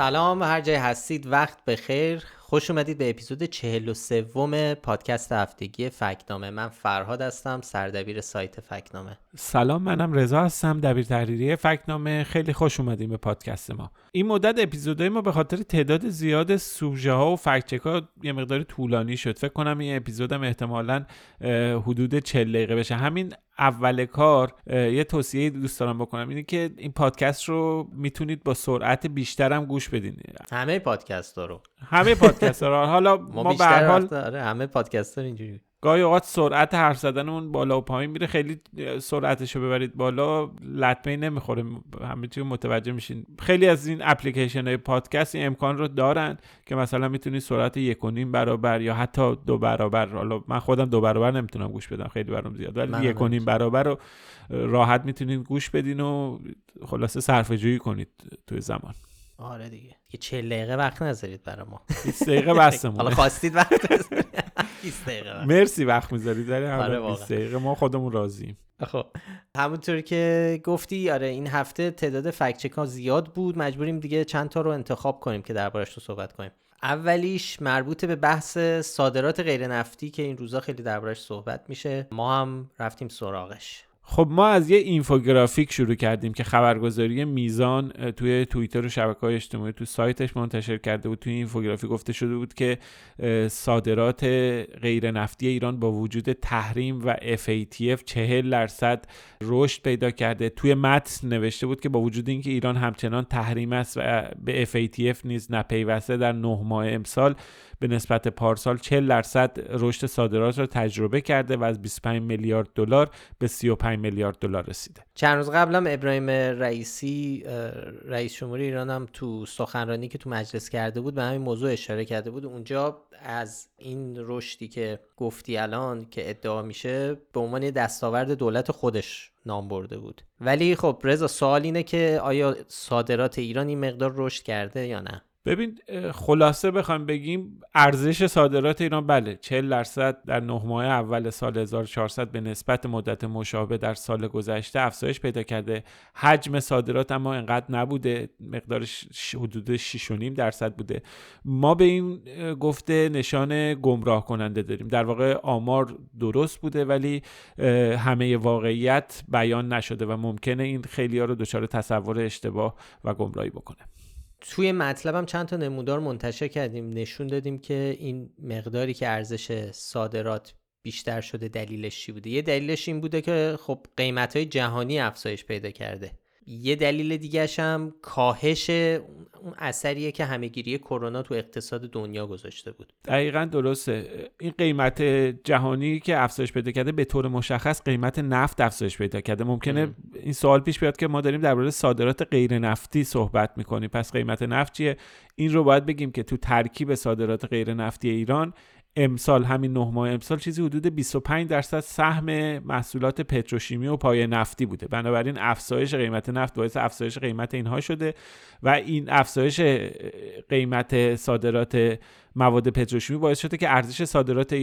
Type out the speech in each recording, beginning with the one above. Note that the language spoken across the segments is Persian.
سلام هر جای هستید وقت بخیر. خوش اومدید به اپیزود 43 پادکست هفتگی فکنامه. من فرهاد هستم سردبیر سایت فکنامه. سلام منم رضا هستم دبیر تحریری فکنامه. خیلی خوش اومدیم به پادکست ما. این مدت اپیزودهای ما به خاطر تعداد زیاد سوژه ها و فکچک ها یه مقدار طولانی شد. فکر کنم این اپیزودم احتمالا حدود 40 دقیقه بشه. همین اول کار یه توصیه دوست دارم بکنم اینه که این پادکست رو می‌تونید با سرعت بیشترم گوش بدین. همه پادکست ها رو. همه پادکست ها رو. حالا ما, ما به حال آره، همه پادکست اینجوری. گاهی اوقات سرعت حرف زدنمون بالا و پایین میره خیلی سرعتش رو ببرید بالا لطمه نمی‌خوره. همه چی متوجه میشین. خیلی از این اپلیکیشن های پادکست این امکان رو دارن که مثلا می‌تونید سرعت یک و نیم برابر یا حتی دو برابر حالا من خودم دو برابر نمی‌تونم گوش بدم خیلی برام زیاد ولی یک و نیم برابر رو راحت می‌تونید گوش بدین و خلاصه صرفه جویی کنید توی زمان. آره دیگه. یه 40 دقیقه وقت نذارید برای ما. 20 دقیقه بسمون حالا خواستید وقت 20 دقیقه مرسی وقت می‌ذارید در آره 20 دقیقه ما خودمون راضییم خب همونطور که گفتی آره این هفته تعداد فکچک ها زیاد بود. مجبوریم دیگه چند تا رو انتخاب کنیم که دربارش رو صحبت کنیم. اولیش مربوط به بحث صادرات غیر نفتی که این روزا خیلی دربارش صحبت میشه. ما هم رفتیم سراغش. خب ما از یه اینفوگرافیک شروع کردیم که خبرگزاری میزان توی توییتر و شبکه های اجتماعی تو سایتش منتشر کرده بود توی اینفوگرافیک گفته شده بود که صادرات غیر نفتی ایران با وجود تحریم و FATF 40 درصد رشد پیدا کرده. توی متن نوشته بود که با وجود اینکه ایران همچنان تحریم است و به FATF نیز نپیوسته در نه ماه امسال به نسبت پارسال 40 درصد رشد صادرات را تجربه کرده و از 25 میلیارد دلار به 35 میلیارد دلار رسیده. چند روز قبلم ابراهیم رئیسی رئیس جمهوری ایران هم تو سخنرانی که تو مجلس کرده بود به همین موضوع اشاره کرده بود. اونجا از این رشدی که گفتی الان که ادعا میشه به عنوان دستاورد دولت خودش نام برده بود. ولی خب رضا سوال اینه که آیا صادرات ایران این مقدار رشد کرده یا نه؟ ببین خلاصه بخوام بگیم ارزش صادرات ایران بله 40 درصد در نه ماه اول سال 1400 به نسبت مدت مشابه در سال گذشته افزایش پیدا کرده. حجم صادرات اما انقدر نبوده مقدارش حدود 6.5 درصد بوده. ما به این گفته نشان گمراه کننده داریم. در واقع آمار درست بوده ولی همه واقعیت بیان نشده و ممکنه این خیلی ها رو دچار تصور اشتباه و گمراهی بکنه. توی مطلبم چند تا نمودار منتشر کردیم. نشون دادیم که این مقداری که ارزش صادرات بیشتر شده دلیلش چی بوده؟ یه دلیلش این بوده که خب قیمت های جهانی افزایش پیدا کرده. یه دلیل دیگه هم کاهش اون اثریه که همهگیری کرونا تو اقتصاد دنیا گذاشته بود. دقیقا درسته. این قیمت جهانی که افزایش پیدا کرده به طور مشخص قیمت نفت افزایش پیدا کرده. ممکنه این سوال پیش بیاد که ما داریم درباره صادرات غیر نفتی صحبت می‌کنیم. پس قیمت نفت چیه؟ این رو باید بگیم که تو ترکیب صادرات غیر نفتی ایران امسال همین نه ماه امسال چیزی حدود 25 درصد سهم محصولات پتروشیمی و پای نفتی بوده. بنابراین افزایش قیمت نفت باعث افزایش قیمت اینها شده و این افزایش قیمت صادرات مواد پتروشیمی باعث شده که ارزش صادرات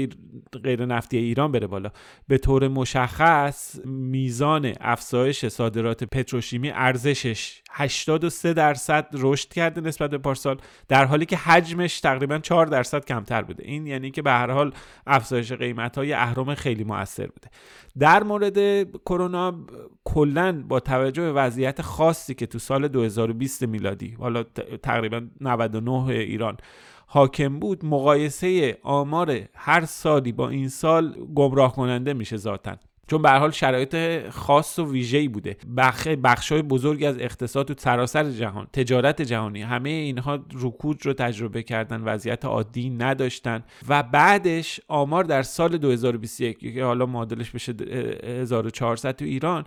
غیر نفتی ایران بره بالا. به طور مشخص میزان افزایش صادرات پتروشیمی ارزشش 83 درصد رشد کرده نسبت به پارسال در حالی که حجمش تقریبا 4 درصد کمتر بوده. این یعنی که به هر حال افزایش قیمت های اهرم خیلی موثر بوده. در مورد کرونا کلا با توجه به وضعیت خاصی که تو سال 2020 میلادی حالا تقریبا 99 ایران حاکم بود مقایسه آمار هر سالی با این سال گمراه کننده میشه ذاتا. چون به حال شرایط خاص و ویژه‌ای بوده. بخ بخشای بزرگی از اقتصاد تو سراسر جهان تجارت جهانی همه اینها رکود رو تجربه کردن وضعیت عادی نداشتن. و بعدش آمار در سال 2021 که حالا معادلش بشه 1400 تو ایران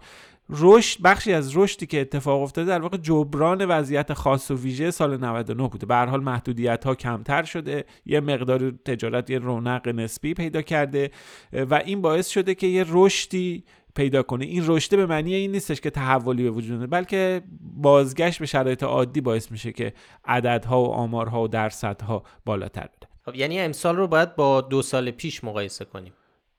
رشد بخشی از رشدی که اتفاق افتاده در واقع جبران وضعیت خاص و ویژه سال 99 بوده. به هر حال محدودیت ها کمتر شده. یه مقدار تجارت یه رونق نسبی پیدا کرده و این باعث شده که یه رشدی پیدا کنه. این رشد به معنی این نیستش که تحولی به وجود بلکه بازگشت به شرایط عادی باعث میشه که عددها و آمارها و درصدها بالاتر بده خب یعنی امسال رو باید با دو سال پیش مقایسه کنیم.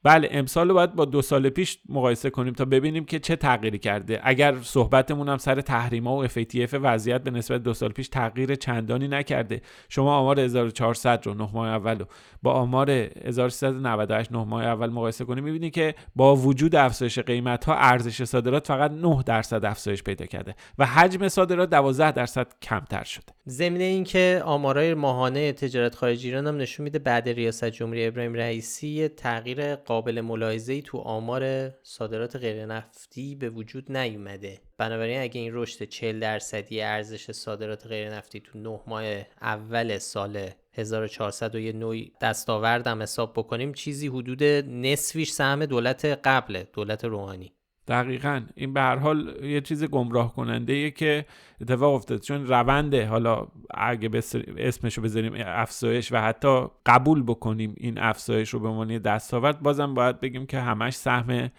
بله امسال رو باید با دو سال پیش مقایسه کنیم تا ببینیم که چه تغییری کرده. اگر صحبتمون هم سر تحریما و FATF وضعیت به نسبت دو سال پیش تغییر چندانی نکرده. شما آمار 1400 رو نه ماه اول رو با آمار 1398 نه ماه اول مقایسه کنیم می‌بینید که با وجود افزایش قیمت ها ارزش صادرات فقط 9 درصد افزایش پیدا کرده و حجم صادرات 12 درصد کمتر شده. ضمن اینکه آمارای ماهانه تجارت خارجی ایران هم نشون میده بعد ریاست جمهوری ابراهیم رئیسی تغییر قابل ملاحظه‌ای تو آمار صادرات غیر نفتی به وجود نیومده. بنابراین اگه این رشد 40 درصدی ارزش صادرات غیر نفتی تو 9 ماه اول سال 1400 و یه نوعی دستاوردم حساب بکنیم چیزی حدود نصفیش سهم دولت قبل دولت روحانی. دقیقا. این به هر حال یه چیز گمراه کننده ایه که اتفاق افتاد. چون رونده حالا اگه اسمش رو بذاریم افزایش و حتی قبول بکنیم این افزایش رو به عنوان دستاورد بازم باید بگیم که همش سهم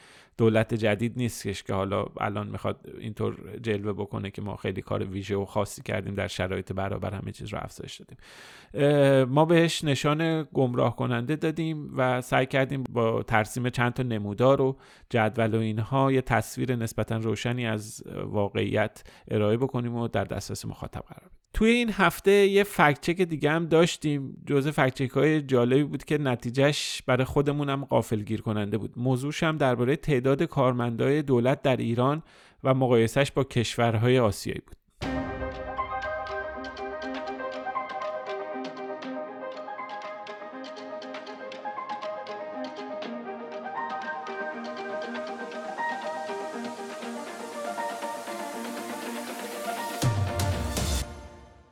دولت جدید نیستش که حالا الان می‌خواد اینطور جلوه بکنه که ما خیلی کار ویژه و خاصی کردیم در شرایط برابر همه چیز رو افزایش دادیم. ما بهش نشان گمراه کننده دادیم و سعی کردیم با ترسیم چند تا نمودار و جدول و اینها یه تصویر نسبتا روشنی از واقعیت ارائه بکنیم و در دسترس مخاطب قرار بدیم. توی این هفته یه فکچک دیگه هم داشتیم جزء فکچک های جالبی بود که نتیجهش برای خودمون هم قافل گیر کننده بود. موضوعش هم درباره تعداد کارمندای دولت در ایران و مقایسش با کشورهای آسیایی بود.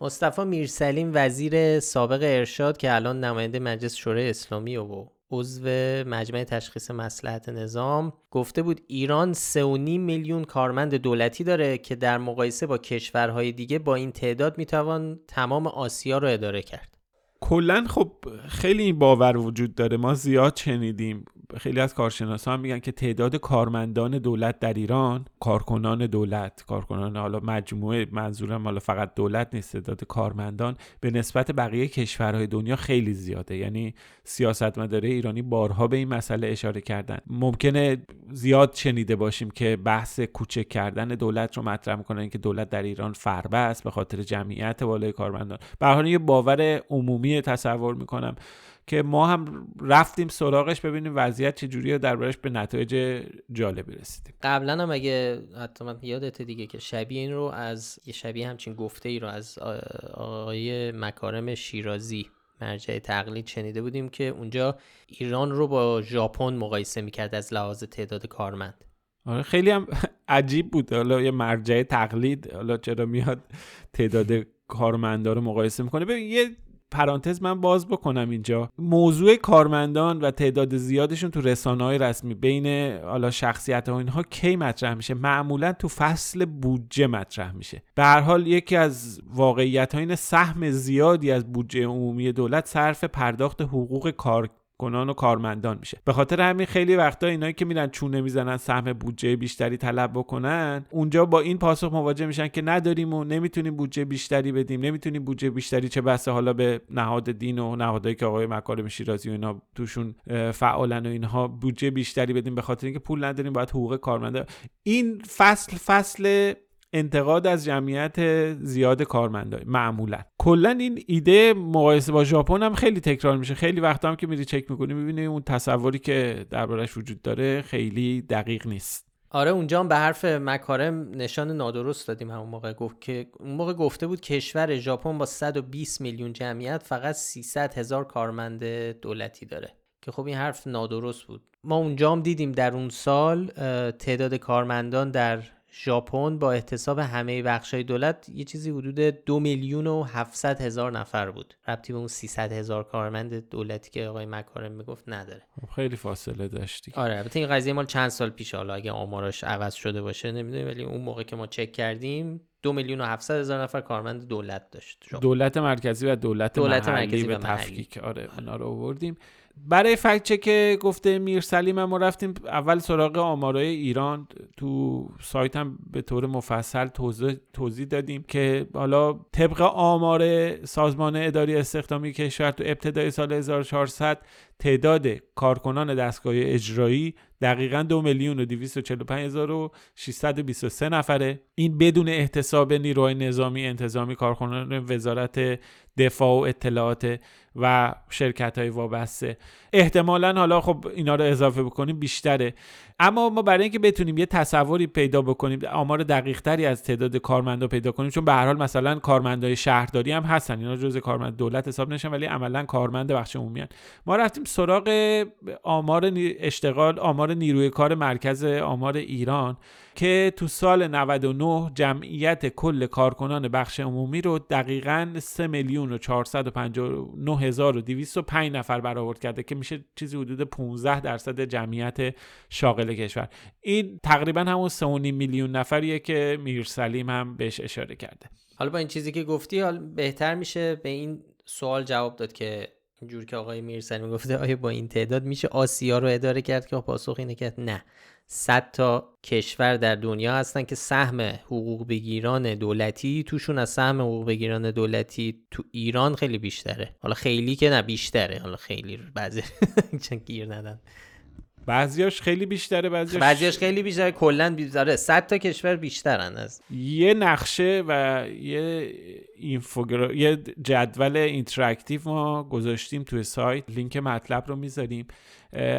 مصطفی میرسلیم وزیر سابق ارشاد که الان نماینده مجلس شورای اسلامی و عضو مجمع تشخیص مسلحت نظام گفته بود ایران 3.5 میلیون کارمند دولتی داره که در مقایسه با کشورهای دیگه با این تعداد می‌توان تمام آسیا رو اداره کرد. کلا خب خیلی باور وجود داره. ما زیاد شنیدیم. خیلی از کارشناسان هم میگن که تعداد کارمندان دولت در ایران کارکنان دولت کارکنان حالا مجموعه منظورم حالا فقط دولت نیست تعداد کارمندان به نسبت بقیه کشورهای دنیا خیلی زیاده. یعنی سیاستمداره ایرانی بارها به این مسئله اشاره کردن. ممکنه زیاد شنیده باشیم که بحث کوچک کردن دولت رو مطرح می‌کنن که دولت در ایران فربه است به خاطر جمعیت بالای کارمندان. به حال یه باور عمومی تصور می‌کنم. که ما هم رفتیم سراغش ببینیم وضعیت چجوریه دربارش به نتایج جالبی رسیدیم. قبلا هم اگه حتی من یادت دیگه که شبیه این رو از یه شبیه همچین گفته ای رو از آقای مکارم شیرازی مرجع تقلید شنیده بودیم که اونجا ایران رو با ژاپن مقایسه می‌کرد از لحاظ تعداد کارمند. آره خیلی هم عجیب بود. حالا یه مرجع تقلید حالا چرا میاد تعداد کارمندا رو مقایسه می‌کنه؟ ببین یه پرانتز من باز بکنم اینجا. موضوع کارمندان و تعداد زیادشون تو رسانه های رسمی بین حالا شخصیت ها اینها کی مطرح میشه؟ معمولا تو فصل بودجه مطرح میشه. به هر حال یکی از واقعیت ها این سهم زیادی از بودجه عمومی دولت صرف پرداخت حقوق کار کنان و کارمندان میشه. به خاطر همین خیلی وقتا اینایی که میرن چونه می‌زنن سهم بودجه بیشتری طلب بکنن اونجا با این پاسخ مواجه میشن که نداریم و نمی‌تونیم بودجه بیشتری بدیم نمی‌تونیم بودجه بیشتری چه بسه حالا به نهاد دین و نهادهایی که آقای مکارم شیرازی و اینا توشون فعالن و اینها بودجه بیشتری بدیم به خاطر اینکه پول نداریم باید حقوق کارمنده این فصل فصل انتقاد از جمعیت زیاد کارمندای معمولا. کلا این ایده مقایسه با ژاپن هم خیلی تکرار میشه. خیلی وقتا هم که میری چک می‌کنی می‌بینی اون تصوری که دربارش وجود داره خیلی دقیق نیست. آره اونجا هم به حرف مکارم نشان نادرست دادیم همون موقع گفت که اون موقع گفته بود کشور ژاپن با 120 میلیون جمعیت فقط 300 هزار کارمند دولتی داره. که خب این حرف نادرست بود. ما اونجا هم دیدیم در اون سال تعداد کارمندان در ژاپن با احتساب همه بخشای دولت یه چیزی حدود دو میلیون و 700 هزار نفر بود. ربطی به اون 300 هزار کارمند دولتی که آقای مکارم می‌گفت نداره. خیلی فاصله داشتی آره البته این قضیه مال چند سال پیش حالا اگه آمارش عوض شده باشه نمی‌دونم ولی اون موقع که ما چک کردیم دو میلیون و 700 هزار نفر کارمند دولت داشت. دولت مرکزی و دولت, دولت مرکزی به تفکیک. آره اونا رو آوردیم. برای فکت که گفته میرسلیم ما رفتیم اول سراغ آمارای ایران. تو سایت هم به طور مفصل توضیح دادیم که حالا طبق آمار سازمان اداری استخدامی کشور تو ابتدای سال 1400 تعداد کارکنان دستگاه اجرایی دقیقا دو میلیون و و نفره. این بدون احتساب نیروهای نظامی انتظامی کارکنان وزارت دفاع و اطلاعات و شرکت های وابسته. احتمالا حالا خب اینا رو اضافه بکنیم بیشتره. اما ما برای اینکه بتونیم یه تصوری پیدا بکنیم آمار دقیق تری از تعداد کارمندا پیدا کنیم چون به هر حال مثلا کارمندای شهرداری هم هستن. اینا جزء کارمند دولت حساب نشن ولی عملا کارمند بخش عمومی ما رفتیم سراغ آمار اشتغال آمار نیروی کار مرکز آمار ایران که تو سال 99 جمعیت کل کارکنان بخش عمومی رو دقیقا 3 میلیون و 459 هزار و 205 نفر برآورد کرده که میشه چیزی حدود 15 درصد جمعیت شاغل کشور. این تقریبا همون 3.5 میلیون نفریه که میرسلیم هم بهش اشاره کرده. حالا با این چیزی که گفتی حال بهتر میشه به این سوال جواب داد که اینجور که آقای میرسلیم گفته آیا با این تعداد میشه آسیا رو اداره کرد که پاسخ اینه که نه. 100 تا کشور در دنیا هستن که سهم حقوق بگیران دولتی توشون از سهم حقوق بگیران دولتی تو ایران خیلی بیشتره. حالا خیلی که نه بیشتره. حالا خیلی بعضی چون گیر ندن. بعضیاش خیلی بیشتره بعضیاش بعضیاش خیلی بیشتره. کلا بیشتره 100 تا کشور بیشترن از یه نقشه و یه infogra... یه جدول interactive ما گذاشتیم توی سایت. لینک مطلب رو می‌ذاریم.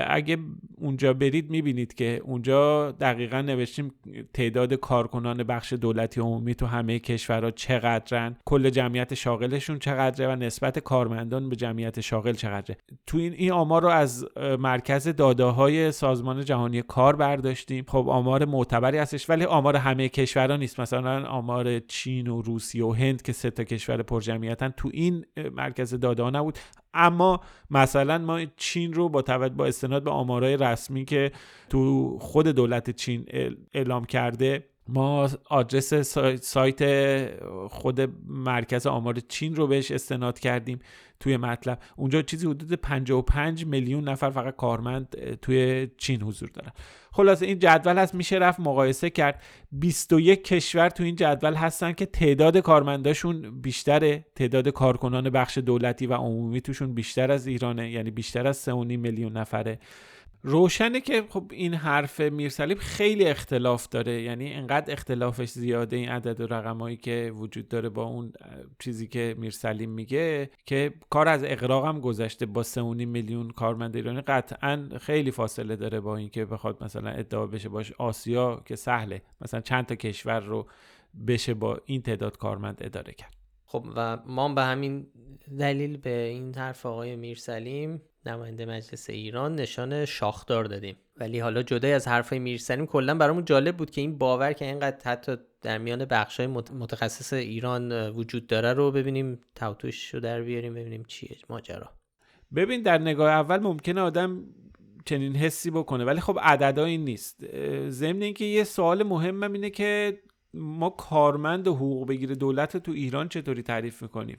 اگه اونجا برید می‌بینید که اونجا دقیقا نوشتیم تعداد کارکنان بخش دولتی عمومی تو همه کشورها چقدرن. کل جمعیت شاغلشون چقدره و نسبت کارمندان به جمعیت شاغل چقدره. تو این این آمار رو از مرکز داده های سازمان جهانی کار برداشتیم. خب آمار معتبری هستش ولی آمار همه کشورها نیست. مثلا آمار چین و روسیه و هند که تا کشور پرجمعیتن تو این مرکز داده ها نبود. اما مثلا ما چین رو با توجه با استناد به آمارای رسمی که تو خود دولت چین اعلام کرده ما آدرس سایت خود مرکز آمار چین رو بهش استناد کردیم توی مطلب. اونجا چیزی حدود 55 میلیون نفر فقط کارمند توی چین حضور دارن. خلاصه این جدول هست میشه رفت مقایسه کرد. 21 کشور تو این جدول هستن که تعداد کارمنداشون بیشتره. تعداد کارکنان بخش دولتی و عمومی توشون بیشتر از ایرانه یعنی بیشتر از 3.5 میلیون نفره. روشنه که خب این حرف میرسلیم خیلی اختلاف داره. یعنی انقدر اختلافش زیاده این عدد و رقمایی که وجود داره با اون چیزی که میرسلیم میگه که کار از اقراق هم گذشته با 3.5 میلیون کارمند ایرانی. قطعا خیلی فاصله داره با اینکه بخواد مثلا ادعا بشه باش آسیا که سهله مثلا چند تا کشور رو بشه با این تعداد کارمند اداره کرد. خب و ما به همین دلیل به این حرف آقای میرسلیم نماینده مجلس ایران نشان شاخدار دادیم. ولی حالا جدای از حرفای میرسلیم کلا برامون جالب بود که این باور که اینقدر حتی در میان بخشای متخصص ایران وجود داره رو ببینیم توتوش رو در بیاریم ببینیم چیه ماجرا. ببین در نگاه اول ممکنه آدم چنین حسی بکنه ولی خب عددهایی نیست. ضمن اینکه یه سوال مهمم اینه که ما کارمند حقوق بگیره دولت تو ایران چطوری تعریف می‌کنیم؟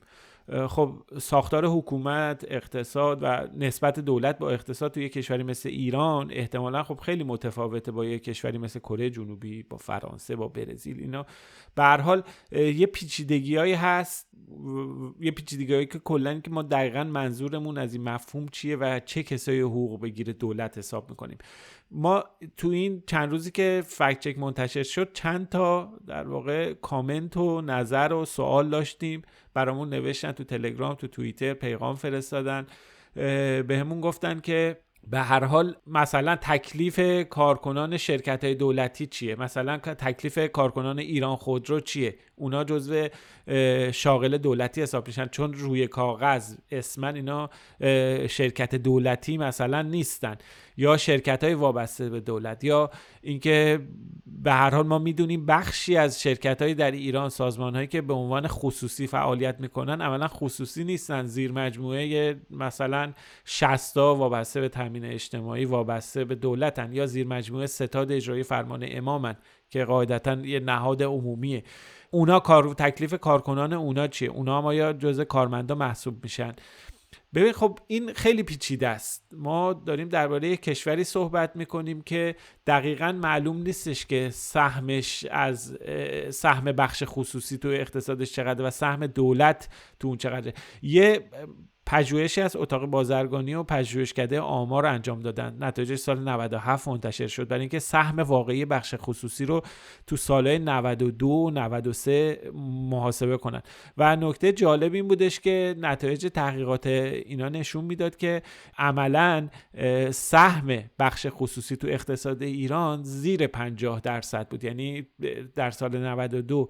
خب ساختار حکومت اقتصاد و نسبت دولت با اقتصاد توی کشوری مثل ایران احتمالا خب خیلی متفاوته با یه کشوری مثل کره جنوبی با فرانسه با برزیل اینا. به هر حال یه پیچیدگیهایی هست. یه پیچیدگیهایی که کلا که ما دقیقا منظورمون از این مفهوم چیه و چه کسایی حقوق بگیره دولت حساب می‌کنیم. ما تو این چند روزی که فکت چک منتشر شد چند تا در واقع کامنت و نظر و سوال داشتیم. برامون نوشتن تو تلگرام تو توییتر پیغام فرستادن. بهمون گفتن که به هر حال مثلا تکلیف کارکنان شرکت های دولتی چیه؟ مثلا تکلیف کارکنان ایران خودرو چیه؟ اونا جزو شاغل دولتی حساب میشن. چون روی کاغذ اسمن اینا شرکت دولتی مثلا نیستن. یا شرکت های وابسته به دولت یا اینکه به هر حال ما می‌دونیم بخشی از شرکت های در ایران سازمان هایی که به عنوان خصوصی فعالیت می‌کنن اولا خصوصی نیستن. زیر مجموعه مثلا شستا وابسته به تامین اجتماعی وابسته به دولتن یا زیر مجموعه ستاد اجرایی فرمان امامن که قاعدتا یه نهاد عمومیه. اونا کار تکلیف کارکنان اونا چیه؟ اونا هم آیا جزء کارمندا محسوب میشن؟ ببین خب این خیلی پیچیده است. ما داریم درباره کشوری صحبت می‌کنیم که دقیقا معلوم نیستش که سهمش از سهم بخش خصوصی تو اقتصادش چقدر و سهم دولت تو اون چقدر یه پژوهشی از اتاق بازرگانی و پژوهشکده آمار انجام دادن. نتایج سال 97 منتشر شد. برای اینکه سهم واقعی بخش خصوصی رو تو سالهای 92 و 93 محاسبه کنن. و نکته جالب این بودش که نتایج تحقیقات اینا نشون می‌داد که عملا سهم بخش خصوصی تو اقتصاد ایران زیر 50 درصد بود. یعنی در سال 92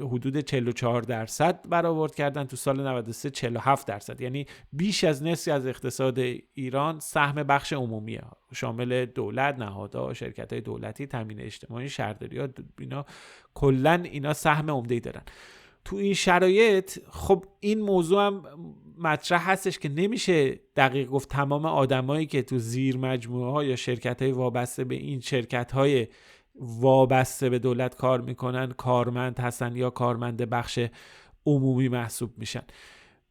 حدود 44 درصد برآورد کردن تو سال 93 47 درصد. یعنی بیش از نصفی از اقتصاد ایران سهم بخش عمومیه. شامل دولت نهادها شرکت های دولتی تامین اجتماعی شهرداری ها اینا کلا اینا سهم عمده ای دارن. تو این شرایط خب این موضوع هم مطرح هستش که نمیشه دقیق گفت تمام آدمایی که تو زیر مجموعه ها یا شرکت های وابسته به این شرکت های وابسته به دولت کار می‌کنن کارمند هستن یا کارمند بخش عمومی محسوب میشن.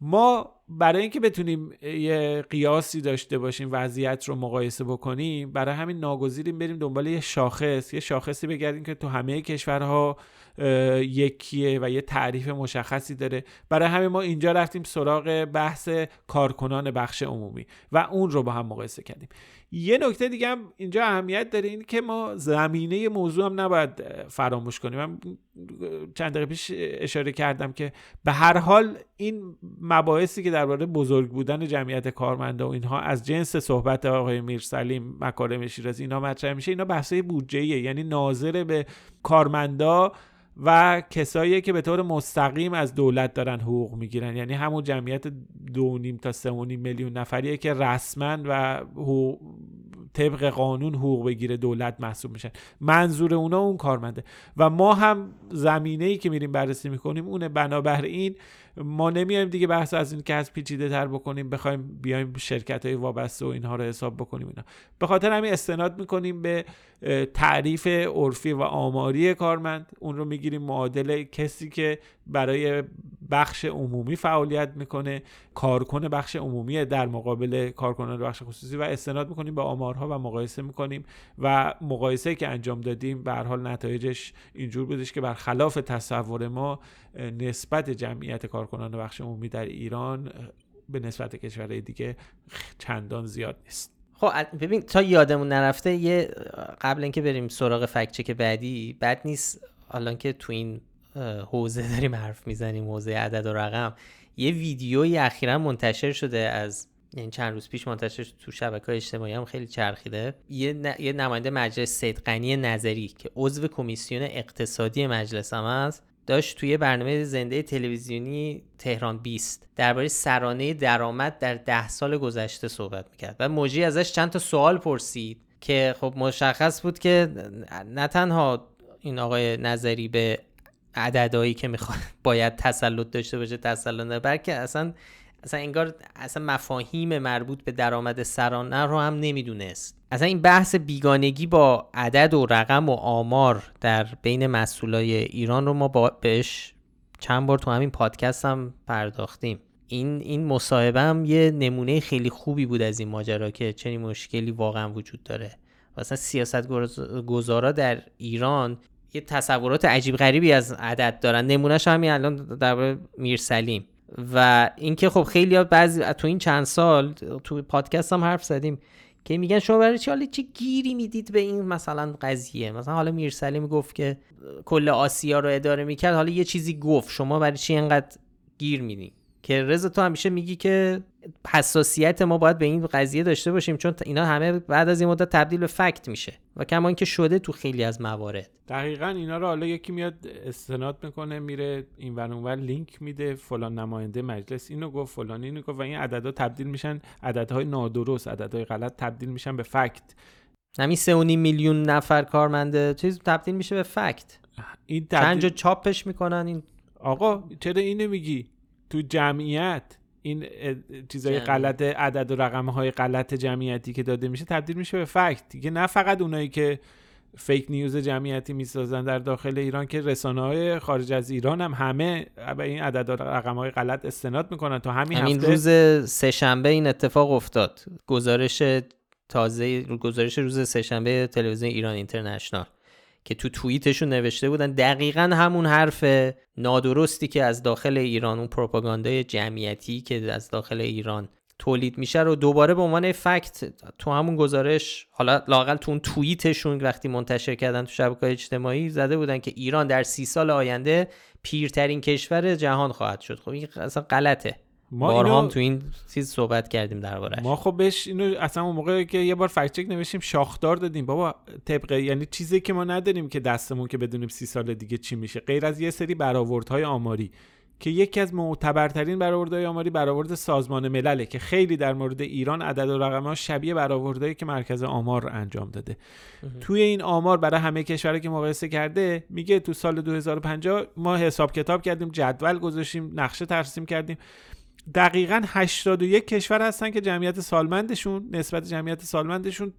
ما برای اینکه بتونیم یه قیاسی داشته باشیم وضعیت رو مقایسه بکنیم برای همین ناگزیریم بریم دنبال یه شاخص یه شاخصی بگردیم که تو همه کشورها یکیه و یه تعریف مشخصی داره. برای همین ما اینجا رفتیم سراغ بحث کارکنان بخش عمومی و اون رو با هم مقایسه کردیم. یه نکته دیگه هم اینجا اهمیت داره این که ما زمینه موضوع هم نباید فراموش کنیم. من چند دقیقه پیش اشاره کردم که به هر حال این مباحثی که درباره بزرگ بودن جمعیت کارمنده و اینها از جنس صحبت آقای میرسلیم مکارم شیرازی اینا مطرح میشه اینا بحثای بودجه یعنی ناظر به کارمندا و کسایی که به طور مستقیم از دولت دارن حقوق می‌گیرن. یعنی همون جمعیت دو نیم تا سه میلیون نفریه که رسما و طبق قانون حقوق بگیره دولت محسوب میشن. منظور اونا اون کارمنده. و ما هم زمینه ای که میریم بررسی می‌کنیم اونه. بنابراین ما نمیایم دیگه بحث از این که از پیچیده تر بکنیم بخوایم بیایم شرکت های وابسته و اینها رو حساب بکنیم اینا. به خاطر همین استناد می‌کنیم به تعریف عرفی و آماری کارمند. اون رو می‌گیریم معادل کسی که برای بخش عمومی فعالیت می‌کنه کارکن بخش عمومی در مقابل کارکنان بخش خصوصی و استناد می‌کنیم به آمارها و مقایسه می‌کنیم و مقایسه که انجام دادیم به حال نتایجش اینجور بودش که برخلاف تصور ما نسبت جمعیت کارکنان بخش عمومی در ایران به نسبت کشورهای دیگه چندان زیاد نیست. خب ببین تا یادمون نرفته یه قبل اینکه بریم سراغ فکچک بعدی بد نیست الان که تو این حوزه داریم حرف می‌زنیم حوزه عدد و رقم یه ویدیویی اخیرا منتشر شده از یعنی چند روز پیش منتشر تو شبکه اجتماعی هم خیلی چرخیده. یه, یه نماینده مجلس سید غنی نظری که عضو کمیسیون اقتصادی مجلس هم هست داشت توی برنامه زنده تلویزیونی تهران 20 درباره سرانه درآمد در ده سال گذشته صحبت می‌کرد و موجی ازش چند تا سوال پرسید که خب مشخص بود که نه تنها این آقای نظری به عددهایی که می‌خواد باید تسلط داشته باشه تسلط نه بلکه اصلا اصلا انگار اصلا مفاهیم مربوط به درآمد سرانه رو هم نمی‌دونست. اصلا این بحث بیگانگی با عدد و رقم و آمار در بین مسئولای ایران رو ما با بهش چند بار تو همین پادکست هم پرداختیم. این این مصاحبه هم یه نمونه خیلی خوبی بود از این ماجرا که چنین مشکلی واقعا وجود داره. مثلا سیاست گذارا در ایران یه تصورات عجیب غریبی از عدد دارن. نمونهش همین الان در میرسلیم و اینکه خب خیلی بعضی تو این چند سال تو پادکست هم حرف زدیم. که میگن شما برای چی حالا چه گیری می‌دید به این مثلا قضیه؟ مثلا حالا میرسلیم گفت که کل آسیا رو اداره می‌کرد حالا یه چیزی گفت. شما برای چی انقدر گیر میدین که رضا تو همیشه میگی که حساسیت ما باید به این قضیه داشته باشیم چون اینا همه بعد از این مدت تبدیل به فکت میشه. و کما اینکه شده تو خیلی از موارد. دقیقا اینا رو حالا یکی میاد استناد می‌کنه میره این ور اونور لینک میده فلان نماینده مجلس اینو گفت فلان اینو گفت و این عددها تبدیل میشن عددهای نادرست عددهای غلط تبدیل میشن به فکت. همین سه میلیون نفر کارمنده چیز تبدیل میشه به فکت. این تبدیل... چاپش می‌کنن این آقا چرا اینو میگی؟ تو جمعیت این چیزای غلط عدد و رقم های غلط جمعیتی که داده میشه تبدیل میشه به فکت. دیگه نه فقط اونایی که فیک نیوز جمعیتی می‌سازن در داخل ایران که رسانه های خارج از ایران هم همه به این عدد رقم های غلط استناد می‌کنن. تا همین, همین هفته روز سهشنبه این اتفاق افتاد. گزارش تازه گزارش روز سهشنبه تلویزیون ایران اینترنشنال. که تو توییتشون نوشته بودن. دقیقا همون حرف نادرستی که از داخل ایران اون پروپاگاندای جمعیتی که از داخل ایران تولید میشه رو دوباره به عنوان فکت تو همون گزارش حالا لاقل تو اون توییتشون وقتی منتشر کردن تو شبکه اجتماعی زده بودن که ایران در سی سال آینده پیرترین کشور جهان خواهد شد. خب این اصلا غلطه. ما بارها هم تو این چیز صحبت کردیم دربارش ما خب بهش اینو اصلا اون موقع که یه بار فکت چک نوشتیم شاخدار دادیم. بابا طبق یعنی چیزی که ما نداریم که دستمون که بدونیم سی سال دیگه چی میشه. غیر از یه سری برآوردهای آماری که یکی از معتبرترین برآوردهای آماری برآورد سازمان ملله که خیلی در مورد ایران عدد و رقم ها شبیه برآوردهایی که مرکز آمار انجام داده. توی این آمار برای همه کشورها که مقایسه کرده میگه تو سال 2050 ما حساب کتاب کردیم جدول گذاشتیم نقشه ترسیم کردیم. دقیقا 81 کشور هستن که جمعیت سالمندشون نسبت جمعیت سالمندشون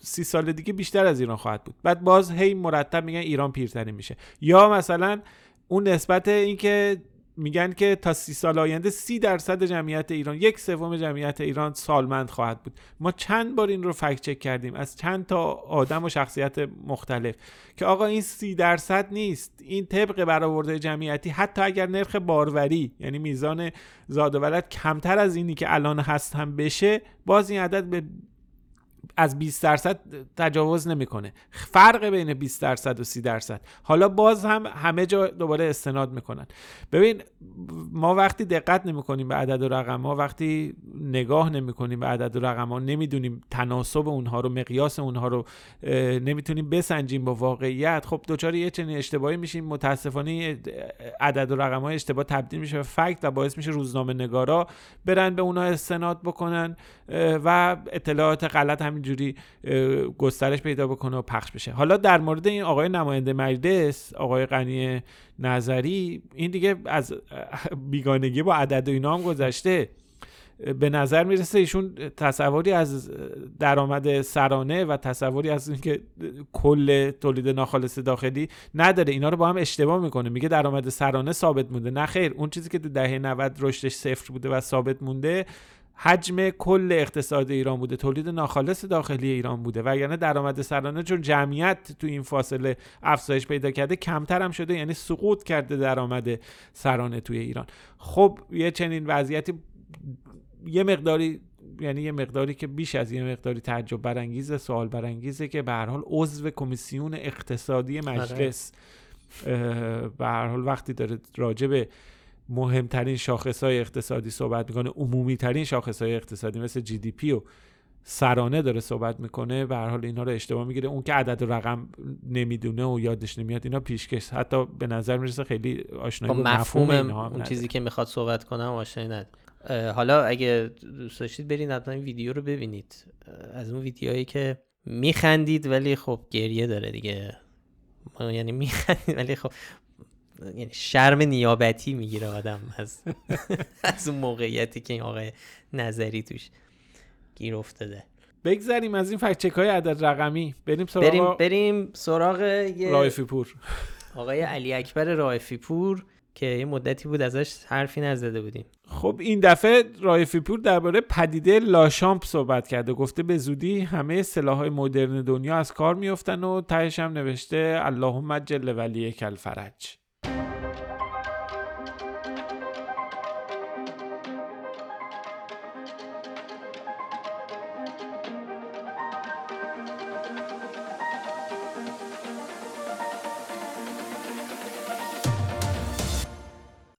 سی سال دیگه بیشتر از ایران خواهد بود. بعد باز هی مرتب میگن ایران پیرترین میشه. یا مثلا اون نسبت اینکه میگن که تا سی سال آینده سی درصد جمعیت ایران یک سوم جمعیت ایران سالمند خواهد بود. ما چند بار این رو فکت چک کردیم؟ از چند تا آدم و شخصیت مختلف که آقا این سی درصد نیست. این طبق برآورده جمعیتی حتی اگر نرخ باروری یعنی میزان زاد و ولد کمتر از اینی که الان هست هم بشه باز این عدد به از 20 درصد تجاوز نمی‌کنه. فرق بین 20 درصد و 30 درصد. حالا باز هم همه جا دوباره استناد می‌کنن. ببین ما وقتی دقت نمی‌کنیم به عدد و رقم ما وقتی نگاه نمی‌کنیم به عدد و رقم ها نمی‌دونیم تناسب اونها رو مقیاس اونها رو نمی‌تونیم بسنجیم با واقعیت. خب دوچار یه چنین اشتباهی میشیم. متاسفانه عدد و رقم های اشتباه تبدیل میشه به فکت و باعث میشه روزنامه نگارا برن به اونها استناد بکنن. و اطلاعات غلط همین اینجوری گسترش پیدا بکنه و پخش بشه. حالا در مورد این آقای نماینده مجلس آقای غنی نظری این دیگه از بیگانگی با عدد و اینا هم گذشته. به نظر می‌رسه ایشون تصوری از درآمد سرانه و تصوری از اینکه کل تولید ناخالص داخلی نداره. اینا رو با هم اشتباه می‌کنه. میگه درآمد سرانه ثابت مونده. نه خیر اون چیزی که تو دهه 90 رشدش صفر بوده و ثابت مونده حجم کل اقتصاد ایران بوده تولید ناخالص داخلی ایران بوده. و یعنی درآمد سرانه چون جمعیت تو این فاصله افزایش پیدا کرده کمتر هم شده یعنی سقوط کرده درآمد سرانه توی ایران. خب یه چنین وضعیتی یه مقداری یعنی یه مقداری که بیش از یه مقداری تعجب برانگیز سوال برانگیزه که به هر حال عضو کمیسیون اقتصادی مجلس به هر حال وقتی داره راجع به مهمترین شاخص های اقتصادی صحبت می‌کنه عمومی ترین شاخص های اقتصادی مثل جی دی پی و سرانه داره صحبت می‌کنه به هر حال اینا رو اشتباه می‌گیره. اون که عدد و رقم نمی‌دونه و یادش نمیاد اینا پیشکش. حتی به نظر می‌رسه خیلی آشنایی با مفهوم اون چیزی که می‌خواد صحبت کنم آشنایی ند حالا اگه دوست داشتید برین حتما این ویدیو رو ببینید. از اون ویدیوهایی که میخندید ولی خب گریه داره دیگه. یعنی میخندید ولی خب یعنی شرم نیابتی می‌گیره آدم از از اون موقعیتی که این آقای نظری توش گیر افتاده. بگذریم از این فکچک های عدد رقمی. بریم سراغ بریم, بریم سراغ رایفی پور آقای علی اکبر رایفی پور که یه مدتی بود ازش حرفی نزده بودیم. خب این دفعه رایفی پور درباره پدیده لاشامپ صحبت کرده گفته به زودی همه سلاحهای مدرن دنیا از کار میفتن و تهش هم نوشته اللهم جل ولی کل فرج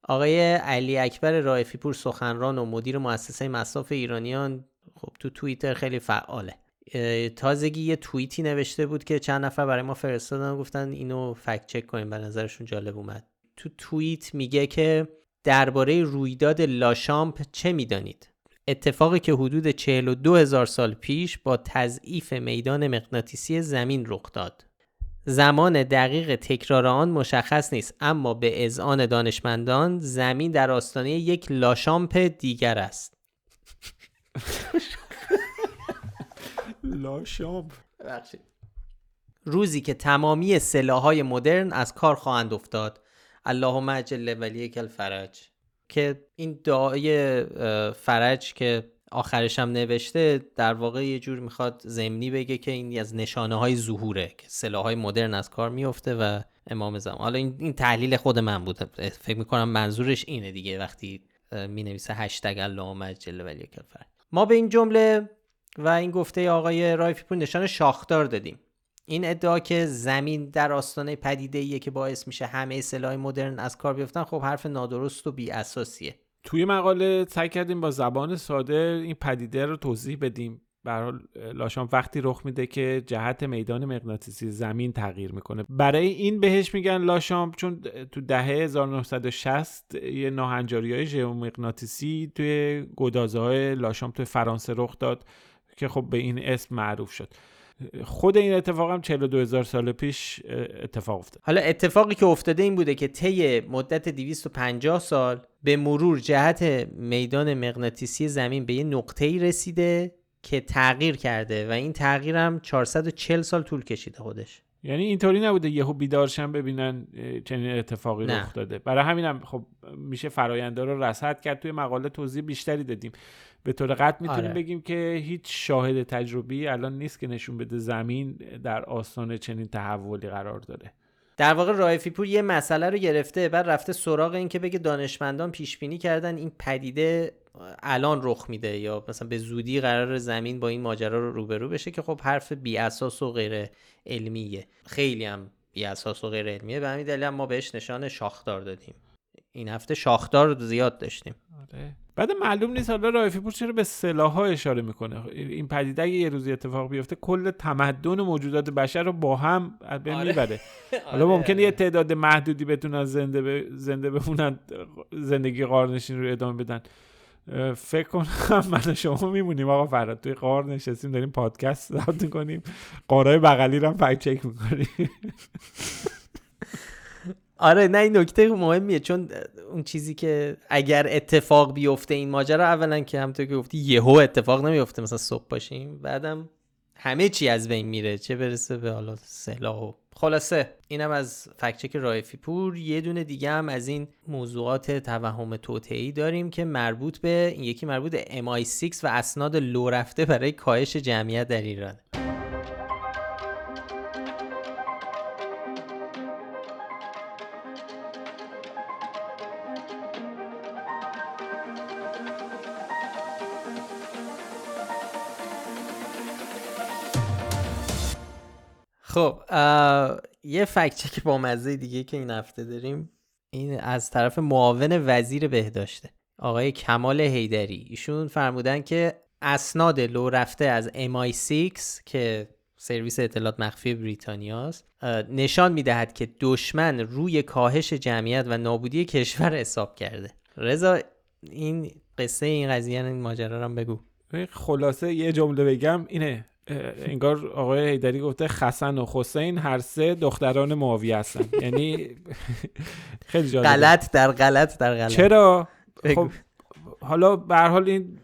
آقای علی اکبر رائفی پور سخنران و مدیر مؤسسه مصاف ایرانیان خب تو توییتر خیلی فعاله. تازگی یه توییتی نوشته بود که چند نفر برای ما فرستادن گفتن اینو فکت چک کنیم به نظرشون جالب اومد. تو توییت میگه که درباره رویداد لاشامپ چه می‌دانید؟ اتفاقی که حدود 42 هزار سال پیش با تضعیف میدان مغناطیسی زمین رخ داد. زمان دقیق تکرار آن مشخص نیست اما به اذعان دانشمندان زمین در آستانه یک لاشامپ دیگر است. لاشامپ. روزی که تمامی سلاحهای مدرن از کار خواهند افتاد. اللهم اجل ولیک الفرج. که این دعای فرج که آخرش هم نوشته در واقع یه جور می‌خواد زمینی بگه که این از نشانه های ظهوره که سلاح های مدرن از کار میفته و امام زمان. حالا این, این تحلیل خود من بود. فکر می‌کنم منظورش اینه دیگه وقتی می نویسه هشتگ اللهم اجل ولی فرج ما به این جمله و این گفته آقای رایفی نشان شاخدار دادیم. این ادعا که زمین در آستانه پدیده ایه که باعث میشه همه سلاح مدرن از کار بیفتن خب حرف نادرست و بی اساسیه توی مقاله سعی کردیم با زبان ساده این پدیده رو توضیح بدیم. برحال لاشام وقتی رخ میده که جهت میدان مغناطیسی زمین تغییر می‌کنه. برای این بهش میگن لاشام چون تو دهه 1960 یه ناهنجاری های ژئومغناطیسی توی گدازه های لاشام توی فرانسه رخ داد که خب به این اسم معروف شد. خود این اتفاق هم 42 هزار سال پیش اتفاق افتاد. حالا اتفاقی که افتاده این بوده که طی مدت 250 سال به مرور جهت میدان مغناطیسی زمین به یه نقطه‌ای رسیده که تغییر کرده و این تغییر هم 440 سال طول کشیده خودش. یعنی اینطوری نبوده یهو بیدارشن ببینن چنین اتفاقی رخ داده. برای همینم خب میشه فراینده رو رصد کرد توی مقاله توضیح بیشتری دادیم. به طور قطع می‌تونیم آره. بگیم که هیچ شاهد تجربی الان نیست که نشون بده زمین در آستان چنین تحولی قرار داره. در واقع رایفی پور یه مسئله رو گرفته بعد رفته سراغ این که بگه دانشمندان پیش بینی کردن این پدیده الان رخ میده یا مثلا به زودی قرار زمین با این ماجرا رو روبرو بشه که خب حرف بی اساس و غیر علمیه. خیلی هم بی اساس و غیر علمیه. به همین دلیل ما بهش نشان شاخدار دادیم. این هفته شاخدار زیاد داشتیم. آره. بعد معلوم نیست حالا رایفی پور چرا به سلاح ها اشاره می‌کنه. این پدیده اگه یه روزی اتفاق بیفته کل تمدن موجودات بشر رو با هم آره. می‌بره. حالا آره، ممکنه یه. تعداد محدودی بتونن زنده ب... زنده بمونن زندگی قارنشین رو ادامه بدن. فکر کنم من و شما میمونیم آقا فراد. توی قار نشستیم داریم پادکست ضبط کنیم قارای بغلی رو هم فکت چک می‌کنیم. آره نه این نکته مهمیه چون اون چیزی که اگر اتفاق بیفته این ماجرا اولا که همونطور که گفتی یهو اتفاق نمیفته مثلا صبح باشیم بعدم همه چی از بین میره چه برسه به حالا سلاح و خلاصه. اینم از فکچک رایفی پور یه دونه دیگه هم از این موضوعات توهم توتعی داریم که مربوط به این یکی مربوط به MI6 و اسناد لو رفته برای کاهش جمعیت در ایران. خب یه فکچه که با مزه دیگه که این هفته داریم. این از طرف معاون وزیر بهداشته آقای کمال هیدری ایشون فرمودن که اسناد لو رفته از MI6 که سرویس اطلاعات مخفی بریتانیاست نشان می‌دهد که دشمن روی کاهش جمعیت و نابودی کشور حساب کرده. رضا این قصه این قضیه این ماجرا رو بگو. خلاصه یه جمله بگم اینه. انگار آقای هیدری گفته خسن و حسین هر سه دختران معاویه هستن. یعنی خیلی جالبه. غلط در غلط در غلط. چرا؟ خب حالا به حال این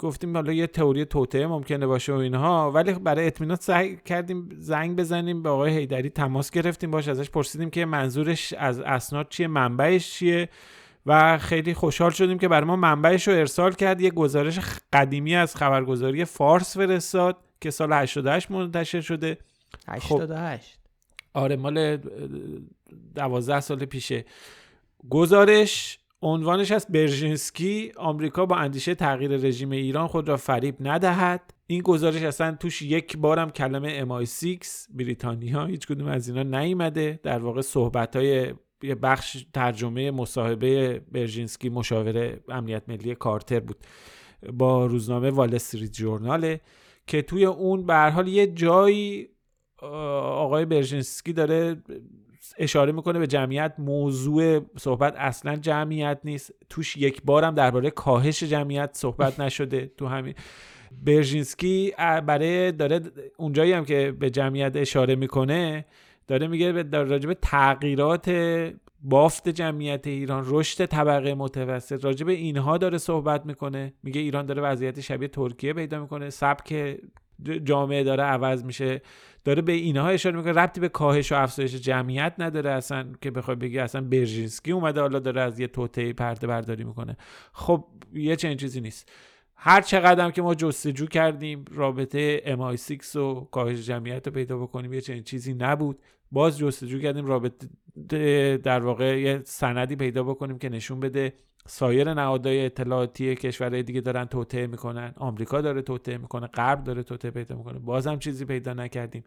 گفتیم حالا یه تئوری توته ممکنه باشه و اینها ولی برای اطمینان سعی کردیم زنگ بزنیم به آقای هیدری تماس گرفتیم باش ازش پرسیدیم که منظورش از اسناد چیه منبعش چیه و خیلی خوشحال شدیم که برای ما منبعش رو ارسال کرد یه گزارش قدیمی از خبرگزاری فارس فرستاد. که سال 88 منتشر شده. 88 خب آره مال 12 سال پیشه. گزارش عنوانش از برژینسکی آمریکا با اندیشه تغییر رژیم ایران خود را فریب ندهد. این گزارش اصلا توش یک بارم کلمه MI6 بریتانیا هیچ کدوم از اینا نیومده. در واقع صحبت های یه بخش ترجمه مصاحبه برژینسکی مشاور امنیت ملی کارتر بود. با روزنامه وال استریت جورناله که توی اون به حال یه جایی آقای برژینسکی داره اشاره می‌کنه به جمعیت. موضوع صحبت اصلا جمعیت نیست. توش یک بارم درباره کاهش جمعیت صحبت نشده تو همین. برژینسکی برای داره اونجایی هم که به جمعیت اشاره می‌کنه داره میگه راجب تغییرات بافت جمعیت ایران رشد طبقه متوسط. راجب اینها داره صحبت می‌کنه. میگه ایران داره وضعیت شبیه ترکیه پیدا می‌کنه. سبک جامعه داره عوض میشه. داره به اینها اشاره می‌کنه. ربطی به کاهش و افزایش جمعیت نداره اصلا که بخوای بگی اصلا برژینسکی اومده حالا داره از یه توته پرده برداری می‌کنه. خب یه چنین چیزی نیست. هر چقدر که ما جستجو کردیم رابطه MI6 و کاهش جمعیت رو پیدا بکنیم یه چنین چیزی نبود. باز جستجو کردیم رابطه در واقع یه سندی پیدا بکنیم که نشون بده سایر نهادهای اطلاعاتی کشورهای دیگه دارن توطعه می‌کنن. آمریکا داره توطعه می‌کنه غرب داره توطعه پیدا می‌کنه. بازم چیزی پیدا نکردیم.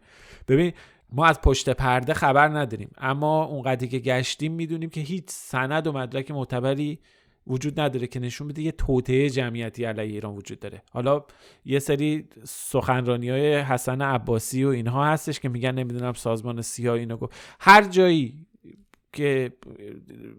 ببین ما از پشت پرده خبر نداریم اما اونقدری که گشتیم می‌دونیم که هیچ سند و مدرک معتبری وجود نداره که نشون بده یه توطعه جمعیتی علیه ایران وجود داره. حالا یه سری سخنرانی های حسن عباسی و اینها هستش که میگن نمی‌دونم سازمان سیاه اینو گفت. هر جایی که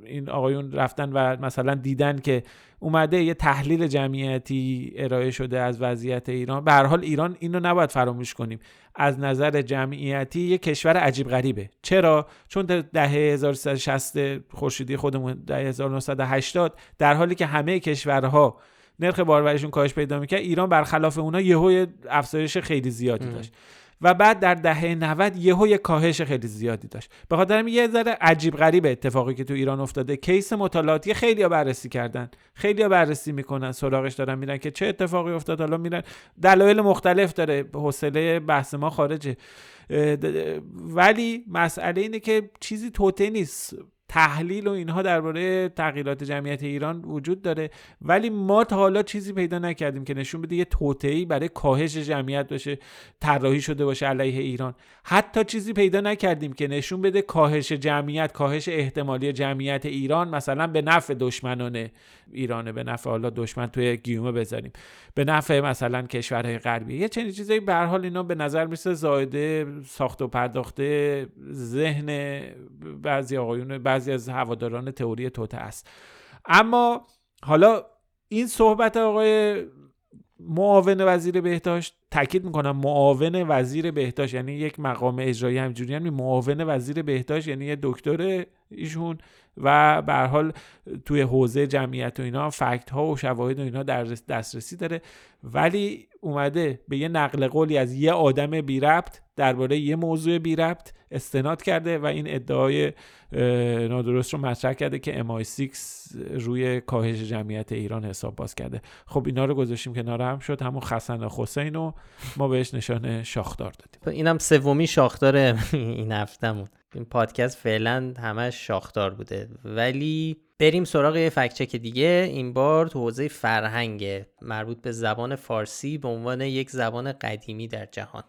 این آقایون رفتن و مثلا دیدن که اومده یه تحلیل جمعیتی ارائه شده از وضعیت ایران. به هر حال ایران اینو نباید فراموش کنیم. از نظر جمعیتی یه کشور عجیب غریبه. چرا؟ چون دهه 1360 خورشیدی خودمون دهه 1980 در حالی که همه کشورها نرخ بارورشون کاهش پیدا می‌کرد ایران برخلاف اونا یهو افزایش خیلی زیادی داشت. و بعد در دهه 90 یهو یه کاهش خیلی زیادی داشت. به خاطر یه ذره عجیب غریب اتفاقی که تو ایران افتاده. کیس مطالعاتی خیلی بررسی کردن. خیلی بررسی می‌کنن سراغش دارن میرن که چه اتفاقی افتاد. حالا میرن. دلایل مختلف داره. حوصله بحث ما خارجه. ولی مسئله اینه که چیزی توته نیست. تحلیل و اینها درباره تغییرات جمعیت ایران وجود داره. ولی ما تا حالا چیزی پیدا نکردیم که نشون بده یه توطئه‌ای برای کاهش جمعیت باشه طراحی شده باشه علیه ایران. حتی چیزی پیدا نکردیم که نشون بده کاهش جمعیت کاهش احتمالی جمعیت ایران مثلا به نفع دشمنان ایرانه به نفع حالا دشمن توی گیومه بذاریم. به نفع مثلا کشورهای غربی. یه چنین چیزایی به حال اینا به نظر میسه زایده ساخت و پرداخته ذهن بعضی آقایون بعضی از هواداران تئوری توته است. اما حالا این صحبت آقای معاون وزیر بهداشت تاکید می‌کنم معاون وزیر بهداشت یعنی یک مقام اجرایی همجوری هم معاون وزیر بهداشت یعنی یه دکتر ایشون و به حال توی حوزه جمعیت و اینا فکت ها و شواهد و اینا در دسترسی داره. ولی اومده به یه نقل قولی از یه آدم بی ربط درباره یه موضوع بی ربط استناد کرده و این ادعای نادرست رو مطرح کرده که MI6 روی کاهش جمعیت ایران حساب باز کرده. خب اینا رو گذاشتیم کنار هم شد همون خسن حسین و ما بهش نشان شاخدار دادیم. اینم سومی شاخدار این هفتمون این پادکست فعلا همش شاخدار بوده. ولی بریم سراغ یه فکچک دیگه. این بار تو حوزه فرهنگ مربوط به زبان فارسی به عنوان یک زبان قدیمی در جهان.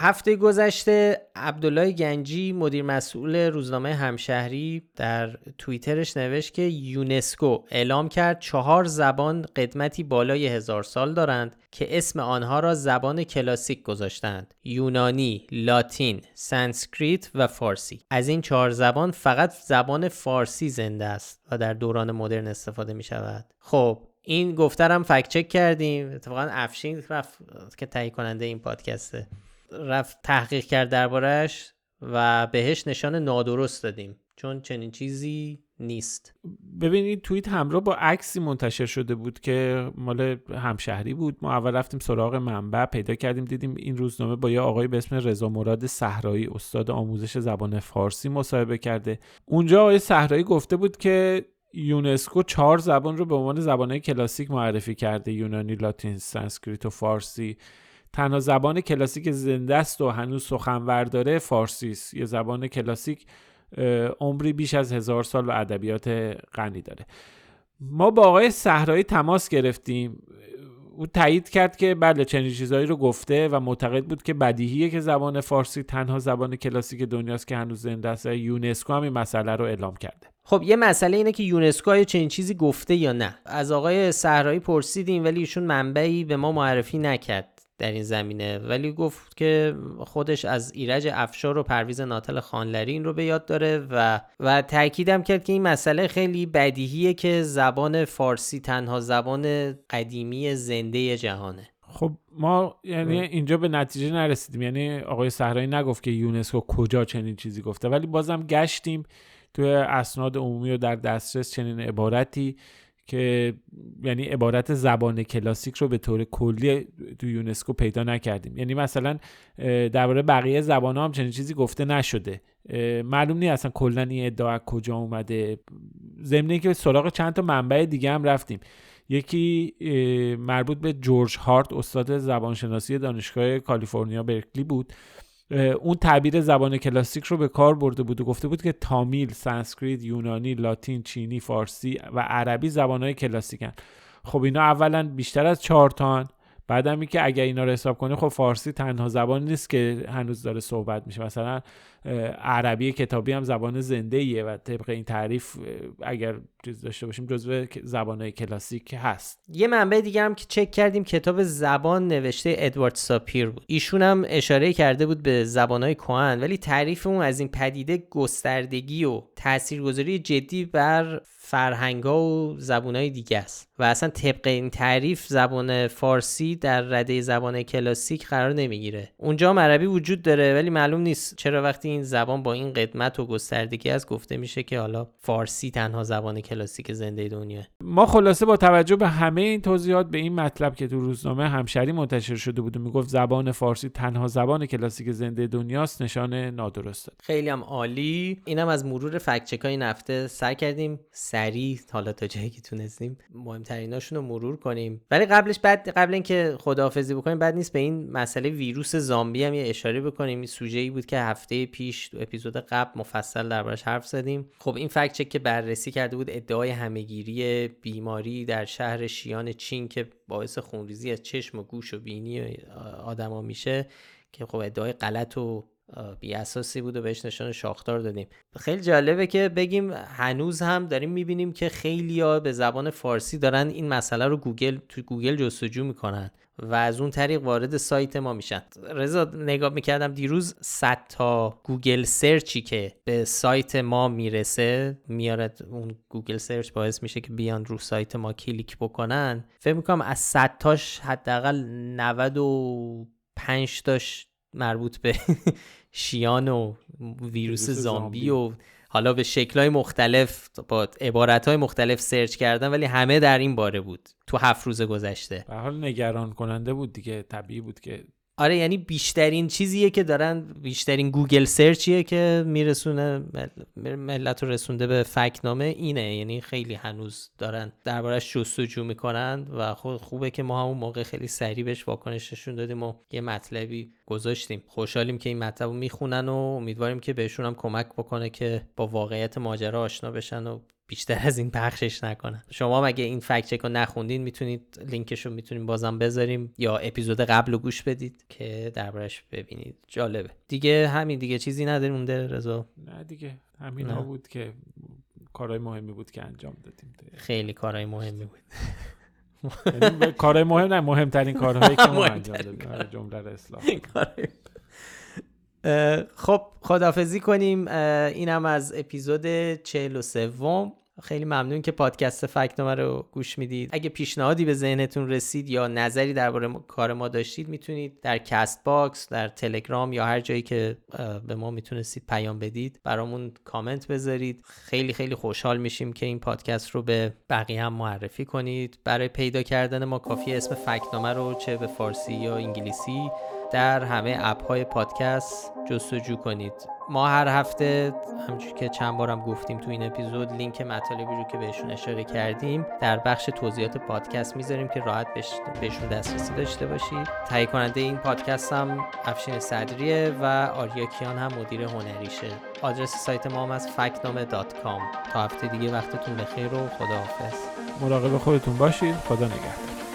هفته گذشته عبدالله گنجی مدیر مسئول روزنامه همشهری در توییترش نوشت که یونسکو اعلام کرد چهار زبان قدمتی بالای هزار سال دارند که اسم آنها را زبان کلاسیک گذاشتند. یونانی، لاتین، سانسکریت و فارسی. از این چهار زبان فقط زبان فارسی زنده است و در دوران مدرن استفاده می شود. خب این گفته رم fact check کردیم. اتفاقا افشین رفت که تهیه کننده این پادکسته. رفت تحقیق کرد دربارش و بهش نشان نادرست دادیم. چون چنین چیزی نیست. ببینید توییت همراه با عکسی منتشر شده بود که مال همشهری بود. ما اول رفتیم سراغ منبع پیدا کردیم دیدیم این روزنامه با یه آقای به اسم رضا مراد صحرایی استاد آموزش زبان فارسی مصاحبه کرده. اونجا آقای صحرایی گفته بود که یونسکو چهار زبان رو به عنوان زبانهای کلاسیک معرفی کرده یونانی لاتین سانسکریت و فارسی. تنها زبان کلاسیک زنده است و هنوز سخنور داره فارسی است. یه زبان کلاسیک عمری بیش از هزار سال و ادبیات غنی داره. ما با آقای صحرایی تماس گرفتیم. او تایید کرد که بله چنین چیزهایی رو گفته و معتقد بود که بدیهیه که زبان فارسی تنها زبان کلاسیک دنیاست که هنوز زنده است یونسکو هم این مسئله رو اعلام کرده. خب یه مسئله اینه که یونسکو های چنین چیزی گفته یا نه؟ از آقای صحرایی پرسیدیم ولی ایشون منبعی به ما معرفی نکرد. در این زمینه. ولی گفت که خودش از ایرج افشار و پرویز ناتل خانلری این رو به یاد داره و و تاکیدم کرد که این مسئله خیلی بدیهیه که زبان فارسی تنها زبان قدیمی زنده جهانه. خب ما یعنی اینجا به نتیجه نرسیدیم. یعنی آقای صحرایی نگفت که یونسکو کجا چنین چیزی گفته. ولی بازم گشتیم توی اسناد عمومی و در دسترس چنین عبارتی. که یعنی عبارت زبان کلاسیک رو به طور کلی تو یونسکو پیدا نکردیم. یعنی مثلا درباره بقیه زبان ها هم چنین چیزی گفته نشده. معلوم نیست اصلا کلا این ادعا کجا اومده. ضمن که سراغ چند تا منبع دیگه هم رفتیم. یکی مربوط به جورج هارت استاد زبانشناسی دانشگاه کالیفرنیا برکلی بود. اون تعبیر زبان کلاسیک رو به کار برده بود و گفته بود که تامیل، سانسکریت، یونانی، لاتین، چینی، فارسی و عربی زبانهای کلاسیکن. خب اینا اولا بیشتر از چهار تان. بعدم که اگر اینا رو حساب کنی خب فارسی تنها زبان نیست که هنوز داره صحبت میشه. مثلا عربی کتابی هم زبان زنده ایه و طبق این تعریف اگر چیز داشته باشیم جزو زبانهای کلاسیک هست. یه منبع دیگه هم که چک کردیم کتاب زبان نوشته ادوارد ساپیر بود. ایشون هم اشاره کرده بود به زبانهای کهن ولی تعریف اون از این پدیده گستردگی و تاثیرگذاری جدی بر فرهنگا و زبونهای دیگه است. و اصلا طبق این تعریف زبان فارسی در رده زبان کلاسیک قرار نمی‌گیره. اونجا عربی وجود داره ولی معلوم نیست چرا وقتی این زبان با این قدمت و گستردگی از گفته میشه که حالا فارسی تنها زبان کلاسیک زنده دنیا ما خلاصه با توجه به همه این توضیحات به این مطلب که تو روزنامه همشری منتشر شده بود و می‌گفت زبان فارسی تنها زبان کلاسیک زنده دنیاست نشان نادرسته خیلی هم عالی. اینم از مرور فکت های نفته سر کردیم سریع حالا تا جایی که تونستیم مهمتریناشون رو مرور کنیم. ولی قبلش بعد قبل اینکه خداحافظی بکنیم بعد نیست به این مسئله ویروس زامبی هم یه اشاره بکنیم. این سوژه ای بود که هفته پیش تو اپیزود قبل مفصل دربارش حرف زدیم. خب این فکت چک که بررسی کرده بود ادعای همهگیری بیماری در شهر شیان چین که باعث خونریزی از چشم و گوش و بینی آدما میشه که خب ادعای غلط و بی اساسی بود و بهش نشان شاخدار دادیم. خیلی جالبه که بگیم هنوز هم داریم می‌بینیم که خیلی ها به زبان فارسی دارن این مسئله رو گوگل تو گوگل جستجو می‌کنن و از اون طریق وارد سایت ما میشن. رضا نگاه می‌کردم دیروز 100 تا گوگل search ی که به سایت ما می‌رسه میارد اون گوگل search باعث میشه که بیان رو سایت ما کلیک بکنن. فکر می‌کنم از 100 تاش حداقل 95 تاش مربوط به شیان و ویروس زامبی و حالا به شکلهای مختلف با عبارتهای مختلف search کردن ولی همه در این باره بود. تو هفت روز گذشته. به هر حال نگران کننده بود دیگه طبیعی بود که آره یعنی بیشترین چیزیه که دارن بیشترین گوگل search یه که میرسونه ملت رو رسونده به فکت‌نامه اینه. یعنی خیلی هنوز دارن دربارش جستجو می‌کنن و خود خوبه که ما همون موقع خیلی سریع بهش واکنش نشون دادیم و یه مطلبی گذاشتیم. خوشحالیم که این مطلب رو می‌خونن و امیدواریم که بهشون هم کمک بکنه که با واقعیت ماجرا آشنا بشن و بیشتر از این پخشش نکنن. شما مگه این فکت چک رو نخوندین می‌تونید لینکش رو می‌تونیم بازم بذاریم یا اپیزود قبل رو گوش بدید که دربارش ببینید. جالبه. دیگه همین دیگه. چیزی نداریم مونده رضا؟ نه دیگه. همین ها بود که کارهای مهمی بود که انجام دادیم. خیلی کارهای مهمی بود. یعنی کارهای مهم نه مهمترین کارهایی که ما انجام دادیم. آره، جمله اصلاح خب خدافظی کنیم. اینم از اپیزود 43 خیلی ممنون که پادکست فکت‌نامه رو گوش می‌دید. اگه پیشنهادی به ذهنتون رسید یا نظری درباره کار ما داشتید می‌تونید در Castbox در تلگرام یا هر جایی که به ما می‌تونستید پیام بدید برامون کامنت بذارید. خیلی خیلی خوشحال میشیم که این پادکست رو به بقیه هم معرفی کنید. برای پیدا کردن ما کافیه اسم فکت‌نامه رو چه به فارسی یا انگلیسی در همه اپ های پادکست جستجو کنید. ما هر هفته همچون که چند بارم گفتیم تو این اپیزود لینک مطالبی رو که بهشون اشاره کردیم در بخش توضیحات پادکست می‌ذاریم که راحت بهشون دسترسی داشته باشید تهیه کننده این پادکست هم افشین صدریه و آریا کیان هم مدیر هنریشه. آدرس سایت ما هم از فکنامه تا هفته دیگه وقتتون بخیر و خداحافظ. مراقب خودتون باشید. خدا نگهدار.